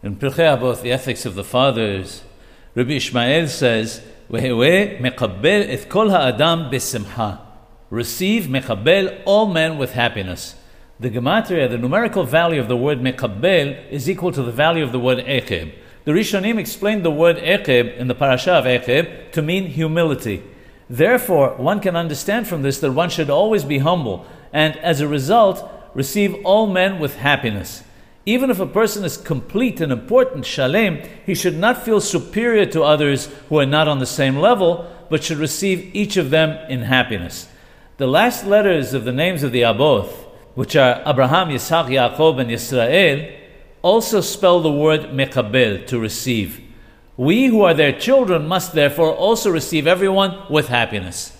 In Pirkei Avot, the ethics of the fathers, Rabbi Ishmael says, mekabel et kol ha'adam besimcha." Receive mekabel all men with happiness. The gematria, the numerical value of the word mekabel, is equal to the value of the word ekeb. The Rishonim explained the word ekeb in the parasha of ekeb to mean humility. Therefore, one can understand from this that one should always be humble, and as a result, receive all men with happiness. Even if a person is complete and important, shalem, he should not feel superior to others who are not on the same level, but should receive each of them in happiness. The last letters of the names of the Aboth, which are Abraham, Yitzhak, Yaakov, and Yisrael, also spell the word mekabel, to receive. We who are their children must therefore also receive everyone with happiness.